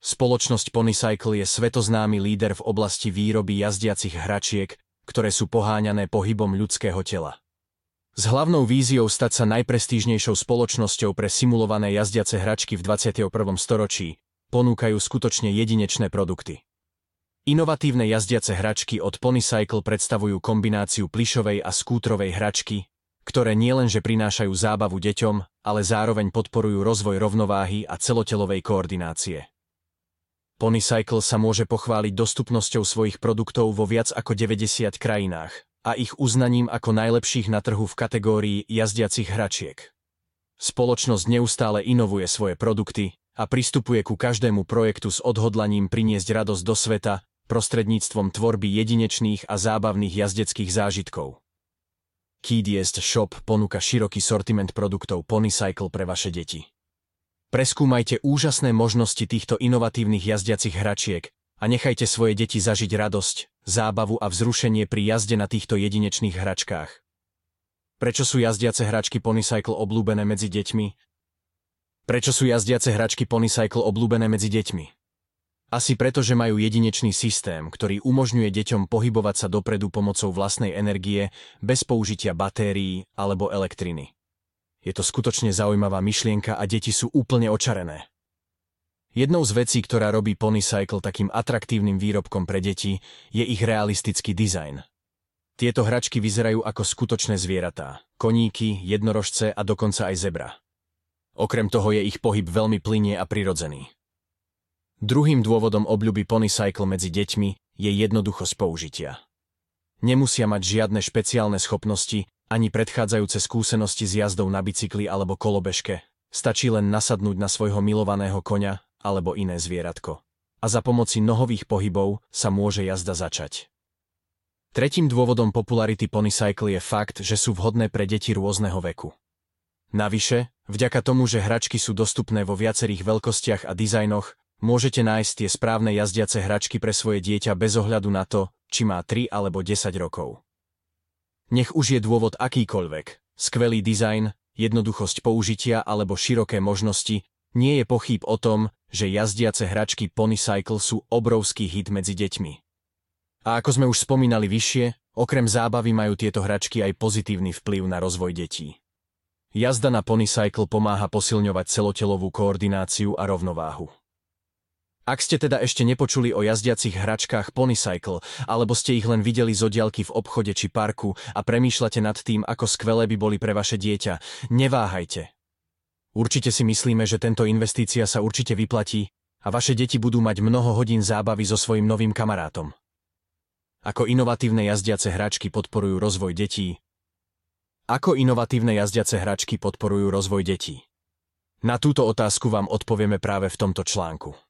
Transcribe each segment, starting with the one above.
Spoločnosť Ponycycle je svetoznámy líder v oblasti výroby jazdiacich hračiek, ktoré sú poháňané pohybom ľudského tela. S hlavnou víziou stať sa najprestížnejšou spoločnosťou pre simulované jazdiace hračky v 21. storočí, ponúkajú skutočne jedinečné produkty. Inovatívne jazdiace hračky od Ponycycle predstavujú kombináciu plišovej a skútrovej hračky, ktoré nielenže prinášajú zábavu deťom, ale zároveň podporujú rozvoj rovnováhy a celotelovej koordinácie. Ponycycle sa môže pochváliť dostupnosťou svojich produktov vo viac ako 90 krajinách a ich uznaním ako najlepších na trhu v kategórii jazdiacich hračiek. Spoločnosť neustále inovuje svoje produkty a pristupuje ku každému projektu s odhodlaním priniesť radosť do sveta prostredníctvom tvorby jedinečných a zábavných jazdeckých zážitkov. KDS Shop ponúka široký sortiment produktov Ponycycle pre vaše deti. Preskúmajte úžasné možnosti týchto inovatívnych jazdiacich hračiek a nechajte svoje deti zažiť radosť, zábavu a vzrušenie pri jazde na týchto jedinečných hračkách. Prečo sú jazdiace hračky Ponycycle oblúbené medzi deťmi? Prečo sú jazdiace hračky Ponycycle oblúbené medzi deťmi? Asi preto, že majú jedinečný systém, ktorý umožňuje deťom pohybovať sa dopredu pomocou vlastnej energie bez použitia batérií alebo elektriny. Je to skutočne zaujímavá myšlienka a deti sú úplne očarené. Jednou z vecí, ktorá robí Ponycycle takým atraktívnym výrobkom pre deti, je ich realistický dizajn. Tieto hračky vyzerajú ako skutočné zvieratá, koníky, jednorožce a dokonca aj zebra. Okrem toho je ich pohyb veľmi plynie a prirodzený. Druhým dôvodom obľuby Ponycycle medzi deťmi je jednoduchosť použitia. Nemusia mať žiadne špeciálne schopnosti ani predchádzajúce skúsenosti s jazdou na bicykli alebo kolobežke. Stačí len nasadnúť na svojho milovaného koňa alebo iné zvieratko. A za pomoci nohových pohybov sa môže jazda začať. Tretím dôvodom popularity Ponycycle je fakt, že sú vhodné pre deti rôzneho veku. Navyše, vďaka tomu, že hračky sú dostupné vo viacerých veľkostiach a dizajnoch, môžete nájsť tie správne jazdiace hračky pre svoje dieťa bez ohľadu na to, či má 3 alebo 10 rokov. Nech už je dôvod akýkoľvek, skvelý dizajn, jednoduchosť použitia alebo široké možnosti, nie je pochyb o tom, že jazdiace hračky Ponycycle sú obrovský hit medzi deťmi. A ako sme už spomínali vyššie, okrem zábavy majú tieto hračky aj pozitívny vplyv na rozvoj detí. Jazda na Ponycycle pomáha posilňovať celotelovú koordináciu a rovnováhu. Ak ste teda ešte nepočuli o jazdiacich hračkách Ponycycle, alebo ste ich len videli z oddialky v obchode či parku a premýšľate nad tým, ako skvelé by boli pre vaše dieťa, neváhajte. Určite si myslíme, že tento investícia sa určite vyplatí a vaše deti budú mať mnoho hodín zábavy so svojim novým kamarátom. Ako inovatívne jazdiace hračky podporujú rozvoj detí? Ako inovatívne jazdiace hračky podporujú rozvoj detí? Na túto otázku vám odpovieme práve v tomto článku.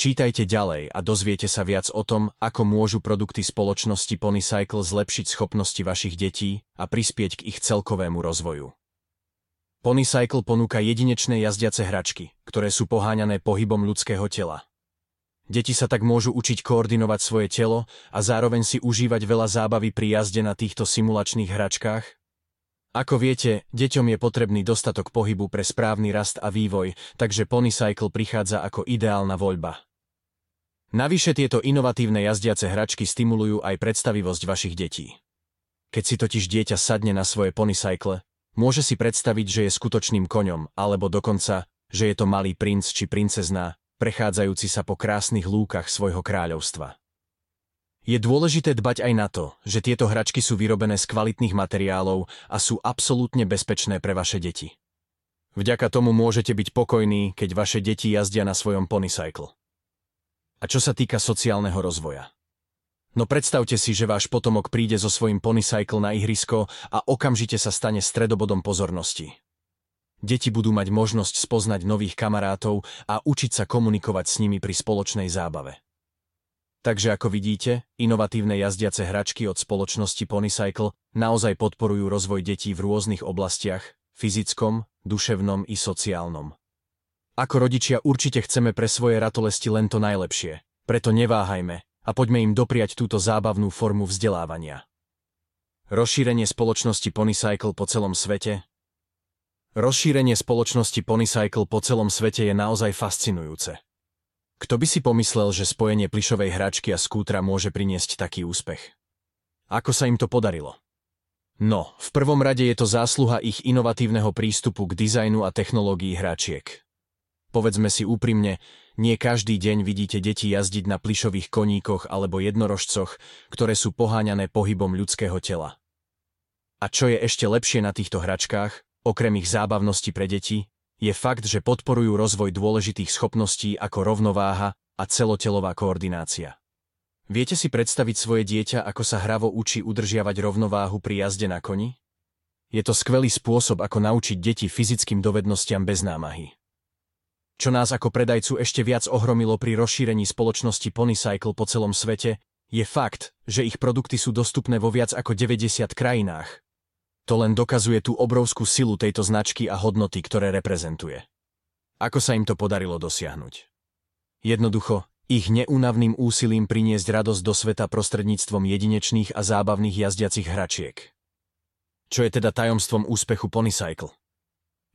Čítajte ďalej a dozviete sa viac o tom, ako môžu produkty spoločnosti Ponycycle zlepšiť schopnosti vašich detí a prispieť k ich celkovému rozvoju. Ponycycle ponúka jedinečné jazdiace hračky, ktoré sú poháňané pohybom ľudského tela. Deti sa tak môžu učiť koordinovať svoje telo a zároveň si užívať veľa zábavy pri jazde na týchto simulačných hračkách. Ako viete, deťom je potrebný dostatok pohybu pre správny rast a vývoj, takže Ponycycle prichádza ako ideálna voľba. Navyše tieto inovatívne jazdiace hračky stimulujú aj predstavivosť vašich detí. Keď si totiž dieťa sadne na svoje ponycycle, môže si predstaviť, že je skutočným koňom, alebo dokonca, že je to malý princ či princezná, prechádzajúci sa po krásnych lúkach svojho kráľovstva. Je dôležité dbať aj na to, že tieto hračky sú vyrobené z kvalitných materiálov a sú absolútne bezpečné pre vaše deti. Vďaka tomu môžete byť pokojní, keď vaše deti jazdia na svojom ponycycle. A čo sa týka sociálneho rozvoja? No predstavte si, že váš potomok príde so svojím ponycycle na ihrisko a okamžite sa stane stredobodom pozornosti. Deti budú mať možnosť spoznať nových kamarátov a učiť sa komunikovať s nimi pri spoločnej zábave. Takže ako vidíte, inovatívne jazdiace hračky od spoločnosti Ponycycle naozaj podporujú rozvoj detí v rôznych oblastiach, fyzickom, duševnom i sociálnom. Ako rodičia určite chceme pre svoje ratolesti len to najlepšie, preto neváhajme a poďme im dopriať túto zábavnú formu vzdelávania. Rozšírenie spoločnosti Ponycycle po celom svete Rozšírenie spoločnosti Ponycycle po celom svete je naozaj fascinujúce. Kto by si pomyslel, že spojenie plišovej hračky a skútra môže priniesť taký úspech? Ako sa im to podarilo? No, v prvom rade je to zásluha ich inovatívneho prístupu k dizajnu a technológií hračiek. Povedzme si úprimne, nie každý deň vidíte deti jazdiť na plišových koníkoch alebo jednorožcoch, ktoré sú poháňané pohybom ľudského tela. A čo je ešte lepšie na týchto hračkách, okrem ich zábavnosti pre deti, je fakt, že podporujú rozvoj dôležitých schopností ako rovnováha a celotelová koordinácia. Viete si predstaviť svoje dieťa, ako sa hravo učí udržiavať rovnováhu pri jazde na koni? Je to skvelý spôsob, ako naučiť deti fyzickým dovednostiam bez námahy. Čo nás ako predajcu ešte viac ohromilo pri rozšírení spoločnosti Ponycycle po celom svete, je fakt, že ich produkty sú dostupné vo viac ako 90 krajinách, to len dokazuje tú obrovskú silu tejto značky a hodnoty, ktoré reprezentuje. Ako sa im to podarilo dosiahnuť? Jednoducho, ich neúnavným úsilím priniesť radosť do sveta prostredníctvom jedinečných a zábavných jazdiacich hračiek. Čo je teda tajomstvom úspechu Ponycycle?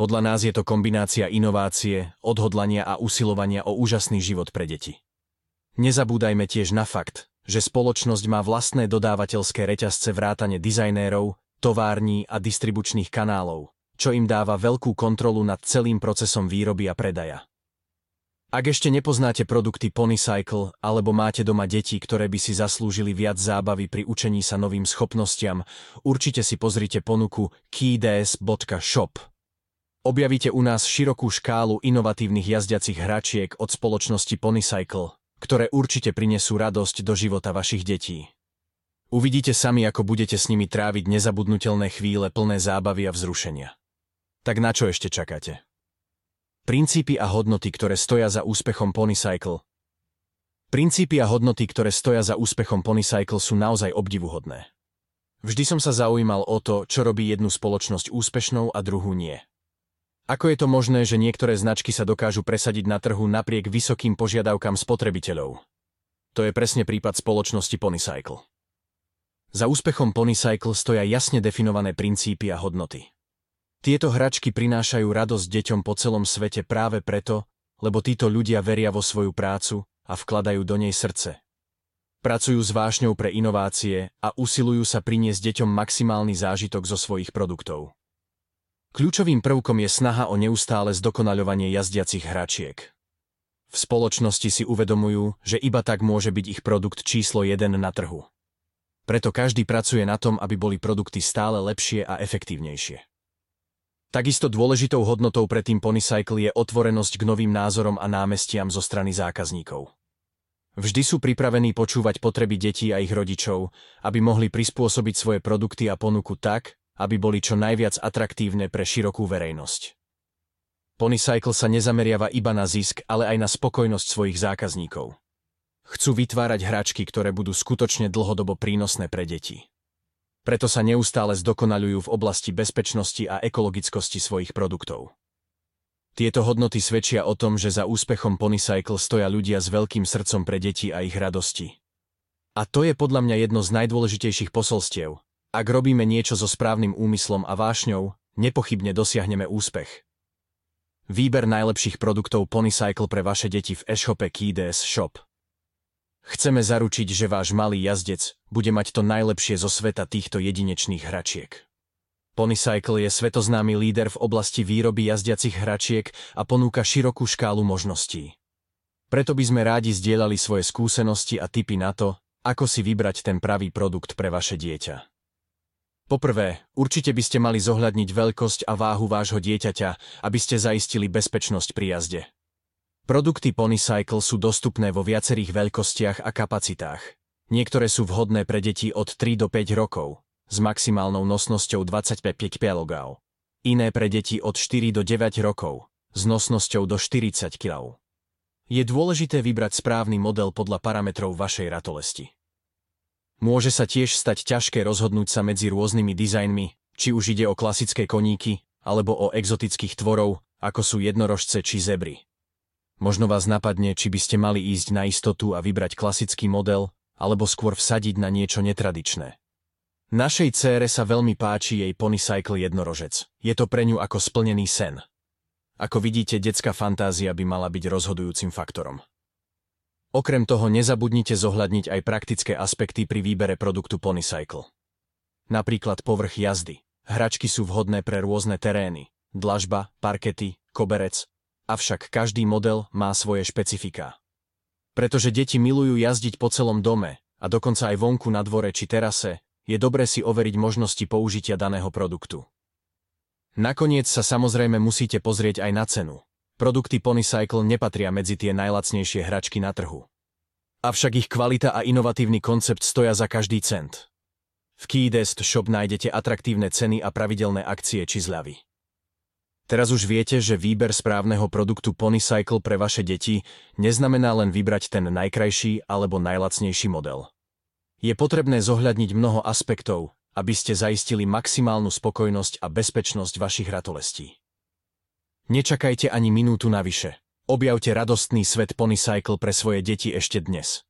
Podľa nás je to kombinácia inovácie, odhodlania a usilovania o úžasný život pre deti. Nezabúdajme tiež na fakt, že spoločnosť má vlastné dodávateľské reťazce vrátane dizajnérov, tovární a distribučných kanálov, čo im dáva veľkú kontrolu nad celým procesom výroby a predaja. Ak ešte nepoznáte produkty Ponycycle alebo máte doma deti, ktoré by si zaslúžili viac zábavy pri učení sa novým schopnostiam, určite si pozrite ponuku keyds.shop. Objavíte u nás širokú škálu inovatívnych jazdiacich hračiek od spoločnosti Ponycycle, ktoré určite prinesú radosť do života vašich detí. Uvidíte sami, ako budete s nimi tráviť nezabudnutelné chvíle plné zábavy a vzrušenia. Tak na čo ešte čakáte? Princípy a hodnoty, ktoré stoja za úspechom Ponycycle Princípy a hodnoty, ktoré stoja za úspechom Ponycycle sú naozaj obdivuhodné. Vždy som sa zaujímal o to, čo robí jednu spoločnosť úspešnou a druhú nie. Ako je to možné, že niektoré značky sa dokážu presadiť na trhu napriek vysokým požiadavkám spotrebiteľov? To je presne prípad spoločnosti Ponycycle. Za úspechom Ponycycle stoja jasne definované princípy a hodnoty. Tieto hračky prinášajú radosť deťom po celom svete práve preto, lebo títo ľudia veria vo svoju prácu a vkladajú do nej srdce. Pracujú s vášňou pre inovácie a usilujú sa priniesť deťom maximálny zážitok zo svojich produktov. Kľúčovým prvkom je snaha o neustále zdokonaľovanie jazdiacich hračiek. V spoločnosti si uvedomujú, že iba tak môže byť ich produkt číslo 1 na trhu. Preto každý pracuje na tom, aby boli produkty stále lepšie a efektívnejšie. Takisto dôležitou hodnotou pre tým Ponycycle je otvorenosť k novým názorom a námestiam zo strany zákazníkov. Vždy sú pripravení počúvať potreby detí a ich rodičov, aby mohli prispôsobiť svoje produkty a ponuku tak, aby boli čo najviac atraktívne pre širokú verejnosť. Ponycycle sa nezameriava iba na zisk, ale aj na spokojnosť svojich zákazníkov. Chcú vytvárať hračky, ktoré budú skutočne dlhodobo prínosné pre deti. Preto sa neustále zdokonaľujú v oblasti bezpečnosti a ekologickosti svojich produktov. Tieto hodnoty svedčia o tom, že za úspechom Ponycycle stoja ľudia s veľkým srdcom pre deti a ich radosti. A to je podľa mňa jedno z najdôležitejších posolstiev. Ak robíme niečo so správnym úmyslom a vášňou, nepochybne dosiahneme úspech. Výber najlepších produktov Ponycycle pre vaše deti v e-shope Keydes Shop. Chceme zaručiť, že váš malý jazdec bude mať to najlepšie zo sveta týchto jedinečných hračiek. Ponycycle je svetoznámy líder v oblasti výroby jazdiacich hračiek a ponúka širokú škálu možností. Preto by sme rádi zdieľali svoje skúsenosti a tipy na to, ako si vybrať ten pravý produkt pre vaše dieťa. Poprvé, určite by ste mali zohľadniť veľkosť a váhu vášho dieťaťa, aby ste zaistili bezpečnosť pri jazde. Produkty Ponycycle sú dostupné vo viacerých veľkostiach a kapacitách. Niektoré sú vhodné pre deti od 3 do 5 rokov, s maximálnou nosnosťou 25 kg. Iné pre deti od 4 do 9 rokov, s nosnosťou do 40 kg. Je dôležité vybrať správny model podľa parametrov vašej ratolesti. Môže sa tiež stať ťažké rozhodnúť sa medzi rôznymi dizajnmi, či už ide o klasické koníky, alebo o exotických tvorov, ako sú jednorožce či zebry. Možno vás napadne, či by ste mali ísť na istotu a vybrať klasický model, alebo skôr vsadiť na niečo netradičné. Našej cére sa veľmi páči jej Ponycycle jednorožec. Je to pre ňu ako splnený sen. Ako vidíte, detská fantázia by mala byť rozhodujúcim faktorom. Okrem toho nezabudnite zohľadniť aj praktické aspekty pri výbere produktu Ponycycle. Napríklad povrch jazdy. Hračky sú vhodné pre rôzne terény, dlažba, parkety, koberec, avšak každý model má svoje špecifiká. Pretože deti milujú jazdiť po celom dome, a dokonca aj vonku na dvore či terase, je dobre si overiť možnosti použitia daného produktu. Nakoniec sa samozrejme musíte pozrieť aj na cenu. Produkty Ponycycle nepatria medzi tie najlacnejšie hračky na trhu. Avšak ich kvalita a inovatívny koncept stoja za každý cent. V Keydest Shop nájdete atraktívne ceny a pravidelné akcie či zľavy. Teraz už viete, že výber správneho produktu Ponycycle pre vaše deti neznamená len vybrať ten najkrajší alebo najlacnejší model. Je potrebné zohľadniť mnoho aspektov, aby ste zaistili maximálnu spokojnosť a bezpečnosť vašich ratolestí. Nečakajte ani minútu navyše. Objavte radostný svet Ponycycle pre svoje deti ešte dnes.